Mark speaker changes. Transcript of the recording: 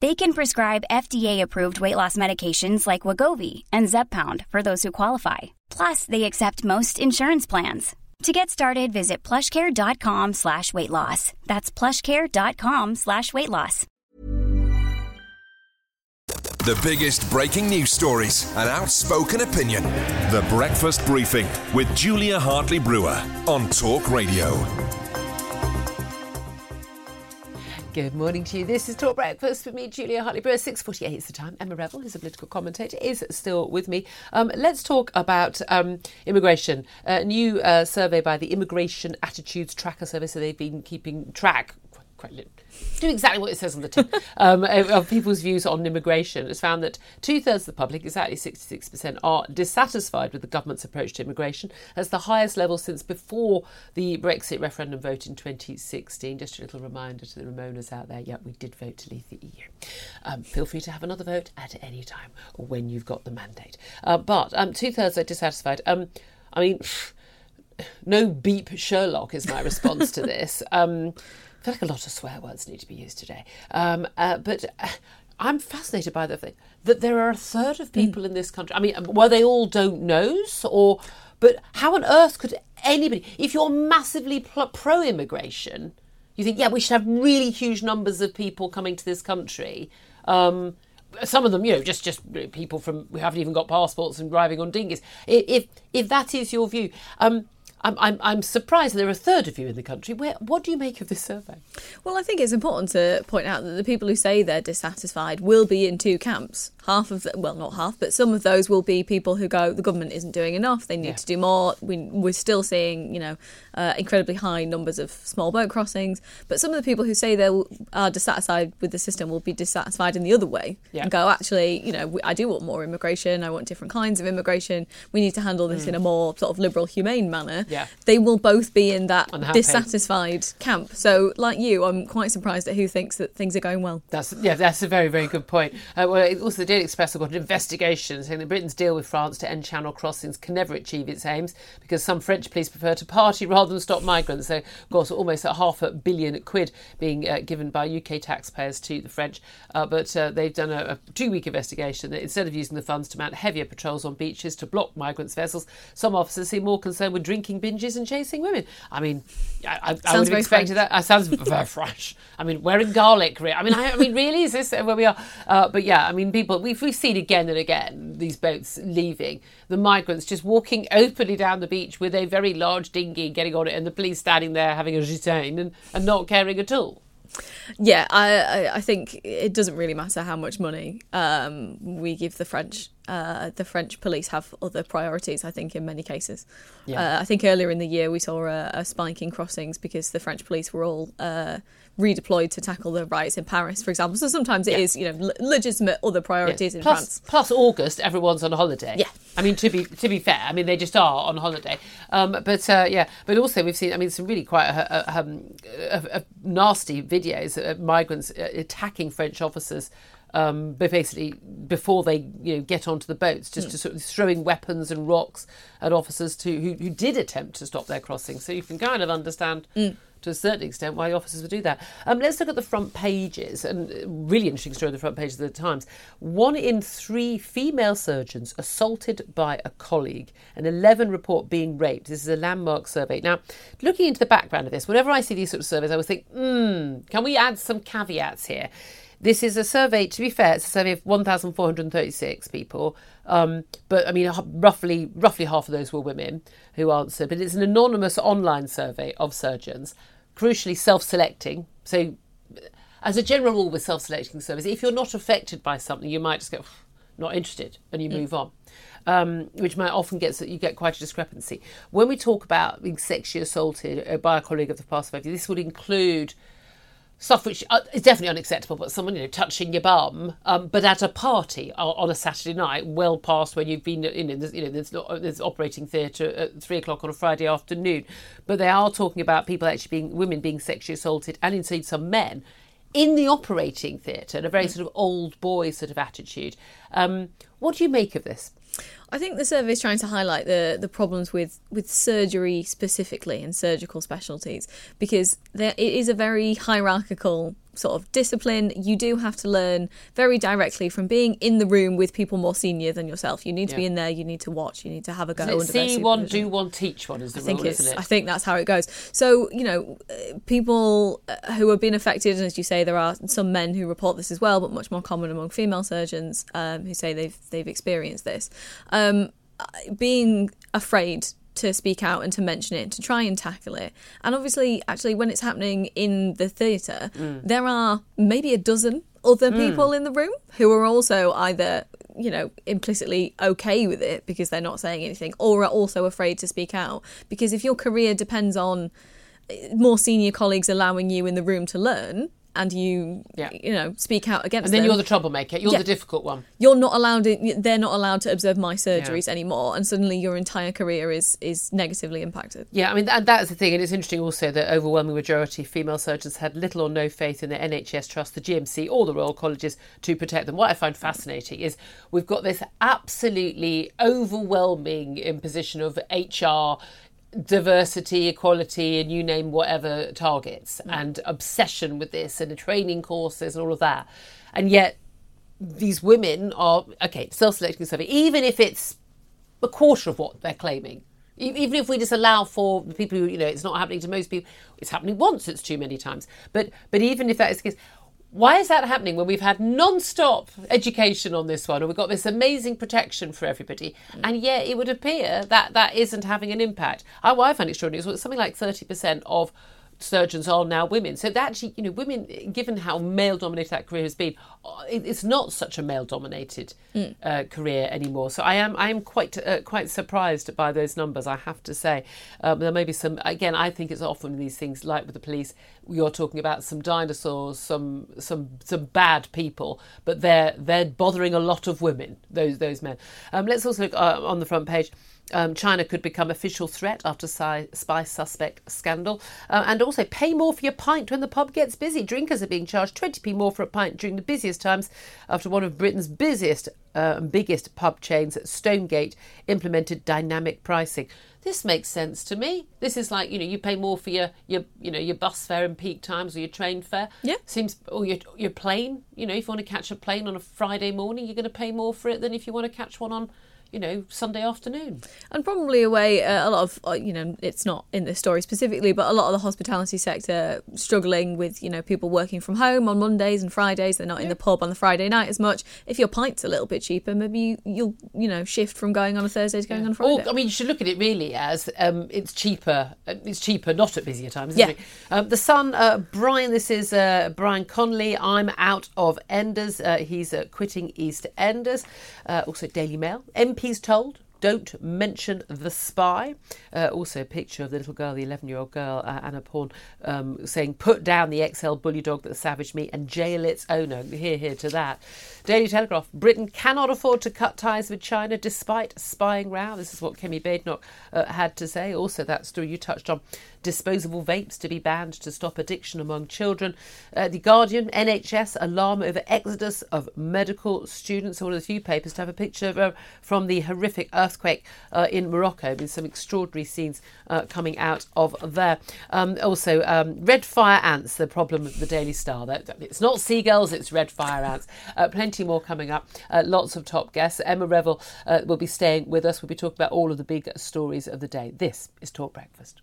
Speaker 1: They can prescribe FDA-approved weight loss medications like Wegovy and Zepbound for those who qualify. Plus, they accept most insurance plans. To get started, visit plushcare.com slash weight loss. That's plushcare.com slash weight loss.
Speaker 2: The biggest breaking news stories and outspoken opinion. The Breakfast Briefing with Julia Hartley Brewer on Talk Radio.
Speaker 3: Good morning to you. This is Talk Breakfast with me, Julia Hartley Brewer. 6.48 is the time. Emma Revell, who's a political commentator, is still with me. Um, let's talk about um, immigration. A new uh, survey by the Immigration Attitudes Tracker Service, so they've been keeping track, quite, quite do exactly what it says on the tin um, of people's views on immigration. It's found that two thirds of the public, exactly 66%, are dissatisfied with the government's approach to immigration. That's the highest level since before the Brexit referendum vote in 2016. Just a little reminder to the Remoaners out there yeah, we did vote to leave the EU. Um, feel free to have another vote at any time or when you've got the mandate. Uh, but um, two thirds are dissatisfied. Um, I mean, no beep Sherlock is my response to this. Um, I feel like a lot of swear words need to be used today. Um, uh, but uh, I'm fascinated by the thing that there are a third of people mm. in this country. I mean, were they all don't knows or? But how on earth could anybody, if you're massively pro immigration, you think, yeah, we should have really huge numbers of people coming to this country. Um, some of them, you know, just just people from who haven't even got passports and driving on dinghies. If if that is your view, um, I'm, I'm, I'm surprised there are a third of you in the country. Where, what do you make of this survey?
Speaker 4: Well, I think it's important to point out that the people who say they're dissatisfied will be in two camps. Half of, the, well, not half, but some of those will be people who go, the government isn't doing enough. They need yeah. to do more. We, we're still seeing, you know, uh, incredibly high numbers of small boat crossings. But some of the people who say they are dissatisfied with the system will be dissatisfied in the other way yeah. and go, actually, you know, I do want more immigration. I want different kinds of immigration. We need to handle this mm. in a more sort of liberal, humane manner
Speaker 3: yeah.
Speaker 4: they will both be in that Unhappy. dissatisfied camp. So, like you, I'm quite surprised at who thinks that things are going well.
Speaker 3: That's yeah, that's a very very good point. Uh, well, also the Daily Express have got an investigation saying that Britain's deal with France to end channel crossings can never achieve its aims because some French police prefer to party rather than stop migrants. So, of course, almost a half a billion quid being uh, given by UK taxpayers to the French, uh, but uh, they've done a, a two-week investigation that instead of using the funds to mount heavier patrols on beaches to block migrants' vessels, some officers seem more concerned with drinking binges and chasing women. I mean, I, I, I would have expected that. That sounds very fresh. I mean, wearing garlic. I mean, I, I, mean, really, is this where we are? Uh, but yeah, I mean, people we've we've seen again and again these boats leaving, the migrants just walking openly down the beach with a very large dinghy, getting on it, and the police standing there having a gitane and, and not caring at all.
Speaker 4: Yeah, I, I think it doesn't really matter how much money um, we give the French. Uh, the French police have other priorities, I think, in many cases. Yeah. Uh, I think earlier in the year we saw a, a, spike in crossings because the French police were all uh, redeployed to tackle the riots in Paris, for example. So sometimes it yeah. is, you know, legitimate other priorities yeah. in
Speaker 3: plus,
Speaker 4: France.
Speaker 3: Plus August, everyone's on holiday.
Speaker 4: Yeah.
Speaker 3: I mean, to be to be fair, I mean they just are on holiday. Um, but uh, yeah, but also we've seen, I mean, some really quite a, a, um, nasty videos of migrants uh, attacking French officers. Um, but basically, before they you know get onto the boats, just mm. to sort of throwing weapons and rocks at officers to who, who did attempt to stop their crossing. So you can kind of understand mm to a certain extent why officers would do that. Um, let's look at the front pages, and really interesting story on the front pages of the Times. One in three female surgeons assaulted by a colleague, and 11 report being raped. This is a landmark survey. Now, looking into the background of this, whenever I see these sort of surveys, I always think, hmm, can we add some caveats here? This is a survey, to be fair, it's a survey of 1,436 people. Um, but I mean, roughly, roughly half of those were women who answered. But it's an anonymous online survey of surgeons, crucially self selecting. So as a general rule with self-selecting surveys, if you're not affected by something, you might just go not interested and you move on. Um, which might often get you get quite a discrepancy. When we talk about being sexually assaulted uh, by a colleague of the past five years, this would include stuff which uh, is definitely unacceptable, but someone you know touching your bum, um, but at a party on a Saturday night, well past when you've been, you know, there's, you know, there's, there's operating theatre at three o'clock on a Friday afternoon, but they are talking about people actually being women being sexually assaulted, and indeed some men in the operating theatre, in a very mm. sort of old boy sort of attitude. Um, what do you make of this?
Speaker 4: I think the survey is trying to highlight the, the problems with, with surgery specifically and surgical specialties because there, it is a very hierarchical sort of discipline. You do have to learn very directly from being in the room with people more senior than yourself. You need to yeah. be in there. You need to watch. You need to have a go.
Speaker 3: Isn't it see one, do one, teach one is the
Speaker 4: I think
Speaker 3: rule, isn't it?
Speaker 4: I think that's how it goes. So you know, people uh, who have been affected, and as you say, there are some men who report this as well, but much more common among female surgeons um, who say they've they've experienced this. Um, being afraid to speak out and to mention it, to try and tackle it. And obviously, actually, when it's happening in the theatre, mm. there are maybe a dozen other mm. people in the room who are also either you know implicitly okay with it because they're not saying anything or are also afraid to speak out because if your career depends on more senior colleagues allowing you in the room to learn and you yeah. you know speak out against them.
Speaker 3: and then
Speaker 4: them,
Speaker 3: you're the troublemaker you're yeah. the difficult one
Speaker 4: you're not allowed to, they're not allowed to observe my surgeries yeah. anymore and suddenly your entire career is is negatively impacted
Speaker 3: yeah i mean and that's the thing and it's interesting also that overwhelming majority of female surgeons had little or no faith in the nhs trust the gmc or the royal colleges to protect them what i find fascinating is we've got this absolutely overwhelming imposition of hr diversity, equality, and you name whatever targets, mm. and obsession with this, and the training courses, and all of that. And yet, these women are okay, self-selecting survey, even if it's a quarter of what they're claiming. Even if we just allow for the people who, you know, it's not happening to most people, it's happening once, it's too many times. But but even if that is the case, why is that happening when we've had non-stop education on this one and we've got this amazing protection for everybody? Mm. And yet it would appear that that isn't having an impact. I, what i find extraordinary is something like 30% of surgeons are now women. So that actually, you know, women, given how male dominated that career has been, uh, it's not such a male dominated mm. uh, career anymore. So I am I am quite uh, quite surprised by those numbers. I have to say, um, there may be some. Again, I think it's often these things like with the police. You're talking about some dinosaurs, some some some bad people, but they're they're bothering a lot of women. Those those men. Um, let's also look uh, on the front page. Um, China could become official threat after spy suspect scandal. Uh, and also pay more for your pint when the pub gets busy. Drinkers are being charged 20p more for a pint during the busiest times after one of Britain's busiest uh, and biggest pub chains, Stonegate, implemented dynamic pricing. This makes sense to me. This is like you know you pay more for your your you know your bus fare in peak times or your train fare.
Speaker 4: Yeah,
Speaker 3: seems or your your plane. You know if you want to catch a plane on a Friday morning, you're going to pay more for it than if you want to catch one on you know, Sunday afternoon.
Speaker 4: And probably a way, uh, a lot of, uh, you know, it's not in this story specifically, but a lot of the hospitality sector struggling with, you know, people working from home on Mondays and Fridays. They're not yeah. in the pub on the Friday night as much. If your pint's a little bit cheaper, maybe you, will you know, shift from going on a Thursday to going yeah. on a Friday.
Speaker 3: Or, I mean, you should look at it really as um, it's cheaper. Uh, it's cheaper not at busier times, yeah. Um, the Sun, uh, Brian, this is uh, Brian Conley. I'm out of Enders. Uh, he's quitting East Enders. also, Daily Mail. MP MPs told don't mention the spy. Uh, also, a picture of the little girl, the 11 year old girl, uh, Ana Paun, um, saying, Put down the XL bully dog that savaged me and jail its owner. Here, here to that. Daily Telegraph Britain cannot afford to cut ties with China despite spying row. This is what Kemi Badenoch uh, had to say. Also, that story you touched on disposable vapes to be banned to stop addiction among children. Uh, the Guardian, NHS alarm over exodus of medical students. One of the few papers to have a picture of, uh, from the horrific earthquake uh, in Morocco with some extraordinary scenes uh, coming out of there. Um, also, um, red fire ants, the problem of the Daily Star. It's not seagulls, it's red fire ants. Uh, plenty more coming up. Lots of top guests. Emma Revell will be staying with us. We'll be talking about all of the big stories of the day. This is Talk Breakfast.